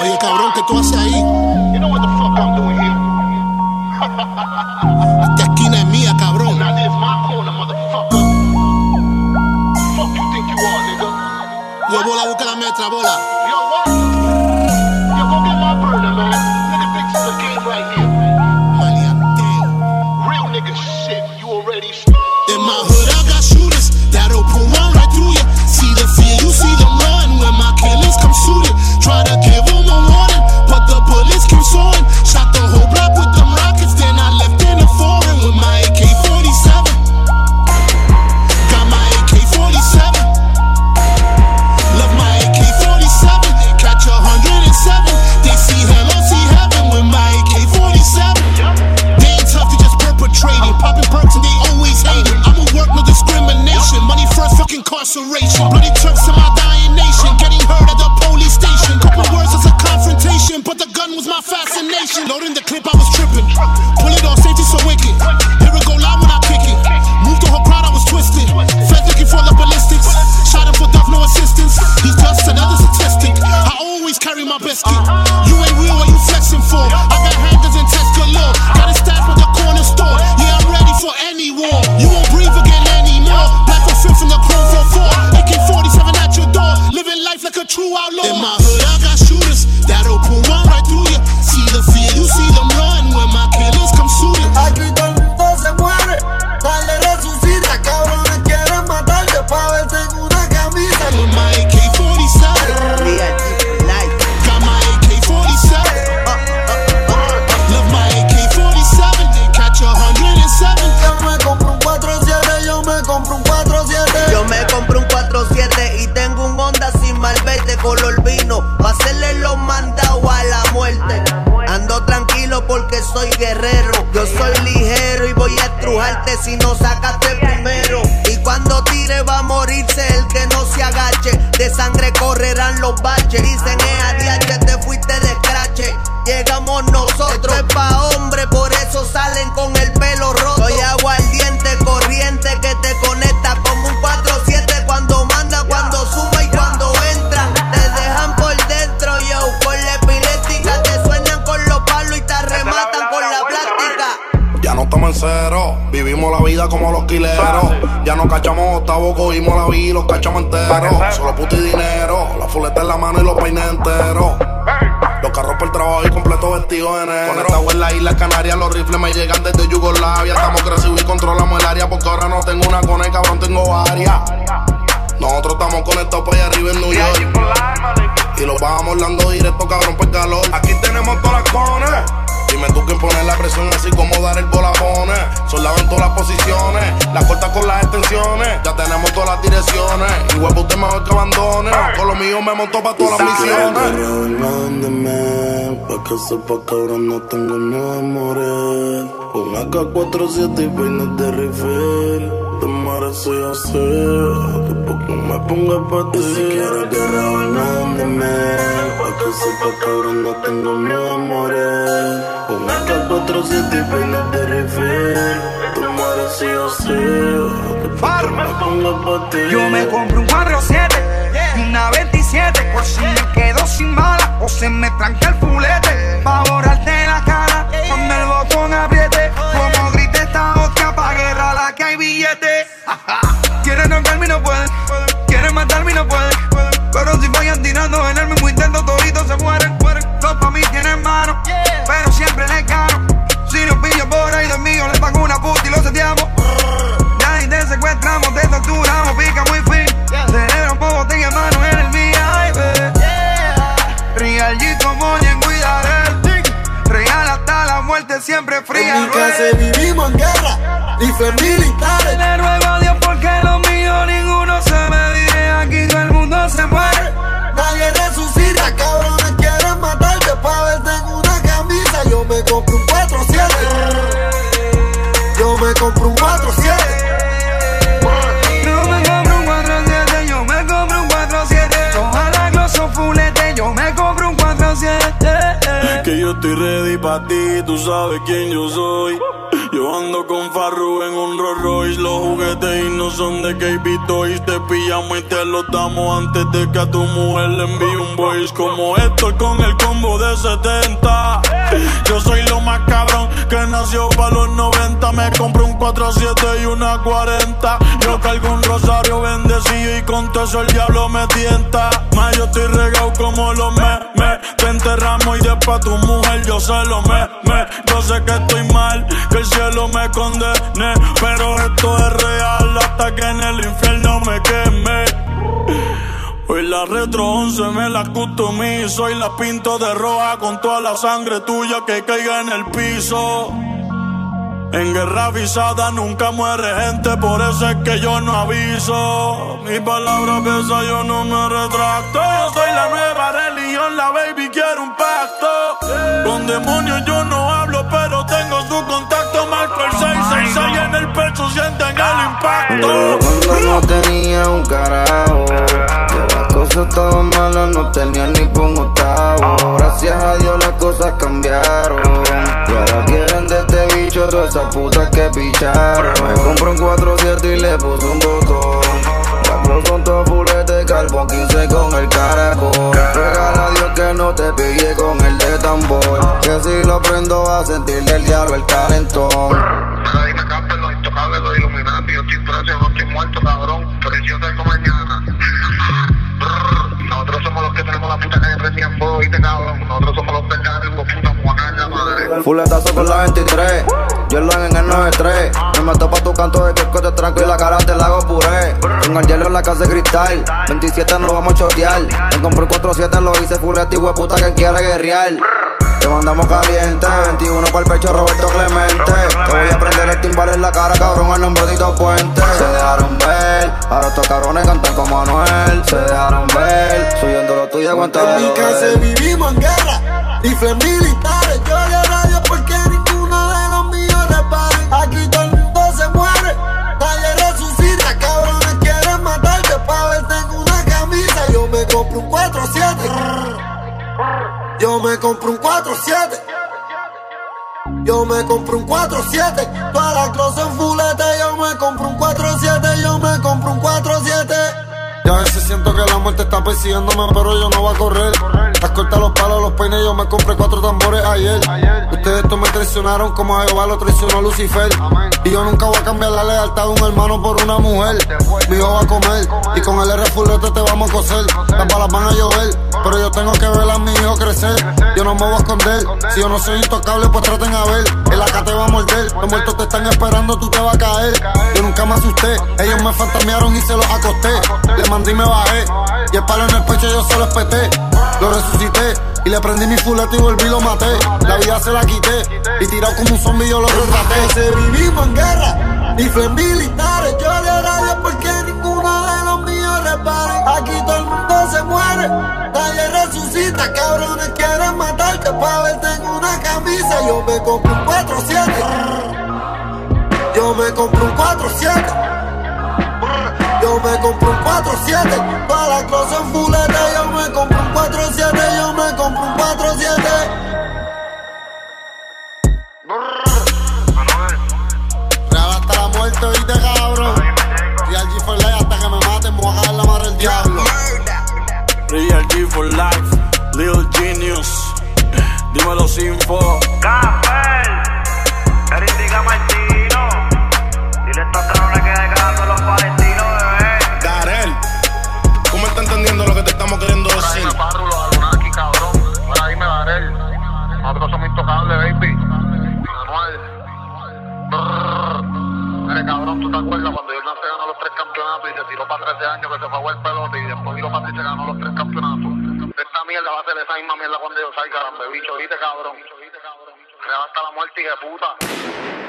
Oye, cabrón, ¿qué tú haces ahí? You know what the fuck I'm doing here? Esta esquina es mía, cabrón. Now this my corner, motherfucker. Fuck you think you are, nigga? Yo, bola, busca la metra, bola. Yo, what? Life like a true outlaw. In my si no sacaste primero. Y cuando tire va a morirse el que no se agache. De sangre correrán los baches. Dicen eh, ADH, te fuiste de scratch. Llegamos nosotros. Es pa' hombre, por eso salen con el pelo como los quileros. Ya no cachamos octavo, cogimos la vida y los cachamos enteros. Solo puto y dinero, la fuleta en la mano y los peines enteros. Los carros por el trabajo y completo vestidos de negro. Conectado en la isla Canarias, los rifles me llegan desde Yugoslavia. Estamos crecidos y controlamos el área porque ahora no tengo una con el cabrón, tengo varias. Nosotros estamos conectados para allá arriba en New York. Y los bajamos hablando directo, cabrón, por calor. Aquí tenemos todas las cones. Dime tú quién pone la presión, así como dar el bolapone. Soldado en todas las posiciones, las cortas con las extensiones. Ya tenemos todas las direcciones. Y huevo usted mejor que abandone. Con lo mío me montó para todas las misiones. Pa' que sepa cabrón, no tengo miedo a morir. Un AK-47 y peines de rifle. Te yo sé, que poco me ponga pa' ti. Si quieres guerra, mándeme, pa' que sepa cabrón, no tengo miedo a morir. Un AK-47 y peines de rifle. Te mueres sé, que poco me. Yo me compro un 4-7 y una 27 por si me quedo sin bala o se me tranca el fulete. Pa' borrarte la cara cuando el botón apriete. Torturamos, pica muy fin. Cerebro un poco en mano en el VIP. Real G como ni en cuidaré. Real hasta la muerte siempre fría. En mi casa vivimos en guerra, rifles militares. Yo estoy ready pa' ti, tú sabes quién yo soy. Yo ando con Farru en un Rolls. Los juguetes y no son de KB Toys. Te pillamos y te los damos antes de que a tu mujer le envíe un voice. Como Héctor con el combo de 70. Yo soy lo más cabrón que nació para los 90. Me compré un 4-7 y una 40. Yo cargo un rosario bendecido y con todo eso el diablo me tienta. Más yo estoy regado como los memes. Te enterramos y después tu mujer yo se lo me, me. Yo sé que estoy mal, que el cielo me condene. Pero esto es real hasta que en el infierno me queme. Hoy la retro 11 me la customizo y la pinto de roja con toda la sangre tuya que caiga en el piso. En guerra avisada nunca muere gente, por eso es que yo no aviso. Mi palabra pesa, yo no me retracto. Yo soy la nueva religión, la baby quiere un pacto. Con demonios yo no hablo, pero tengo su contacto. Marco el 666 en el pecho, sienten el impacto. Cuando no tenía un carajo, que las cosas estaban malas, no tenía ni un octavo. Gracias a Dios las cosas cambiaron. Y ahora quieren esas putas que picharon. Me compré un 4-7 y le puse un botón. Las son todos fuletes de carbón 15 con el caracol. Regala a Dios que no te pille con el de tambor. Que si lo prendo va a sentirle el diablo el calentón. Los los yo estoy preso, no estoy muerto, cabrón. Pero yo tengo mañana. Nosotros somos los que tenemos la puta calle prendida en fuego, ¿viste, cabrón? Nosotros somos los pendejos, puta muacaña, madre. Fuletazo con la 23, Jordan en el 93. Me meto pa' tu canto de que coche tranco y la cara te la hago puré. Con el hielo en la casa de cristal, 27 nos vamos a chotear. Me compré un 47, lo hice fuleta y hueputa que quiere guerrear. Te mandamos caliente, 21 para el pecho Roberto Clemente. Te voy a prender el timbal en la cara, cabrón, al nombre de Tito Puente. Se dejaron ver, ahora estos cabrones cantan como Anuel. Se dejaron ver, subiendo lo tuyo, aguanta En mi casa vivimos en guerra, rifles militares. Yo me compro un 4-7. Yo me compro un 4-7. Todas las cosas en fulete. Yo me compro un 4-7. Yo me compro un 4-7. Y a veces siento que la muerte está persiguiéndome, pero yo no voy a correr. Las cortas, los palos, los peines, yo me compré cuatro tambores ayer. Ustedes estos me traicionaron como a Jehová lo traicionó Lucifer. Y yo nunca voy a cambiar la lealtad de un hermano por una mujer. Mi hijo va a comer y con el R fulete te vamos a coser. Las balas van a llover, pero yo tengo que ver a mi hijo crecer. Yo no me voy a esconder. Si yo no soy intocable, pues traten a ver. El acá te va a morder. Los muertos te están esperando, tú te vas a caer. Yo nunca me asusté. Ellos me fantasmearon y se los acosté. Le mandé y me bajé. Y el palo en el pecho yo se lo espeté. Lo resucité. Y le prendí mi fulete y volví y lo maté. La vida se la quité. Y tirado como un zombie yo lo retraté. Se vivimos en guerra, rifles militares. Yo le radio porque ninguno de los míos reparen. Aquí todo el mundo se muere, nadie resucita. Cabrones quieren matarte pa' verte en una camisa. Yo me compro un 4-7. Yo me compro un 4-7. Yo me compro un 4-7. Todas las cosas en fulete. Diablo. Real G for life, Lil Genius. Dímelo sin fo. Café, Crítica Martino. Dile a ¿viste, cabrón? Real hasta la muerte y de puta.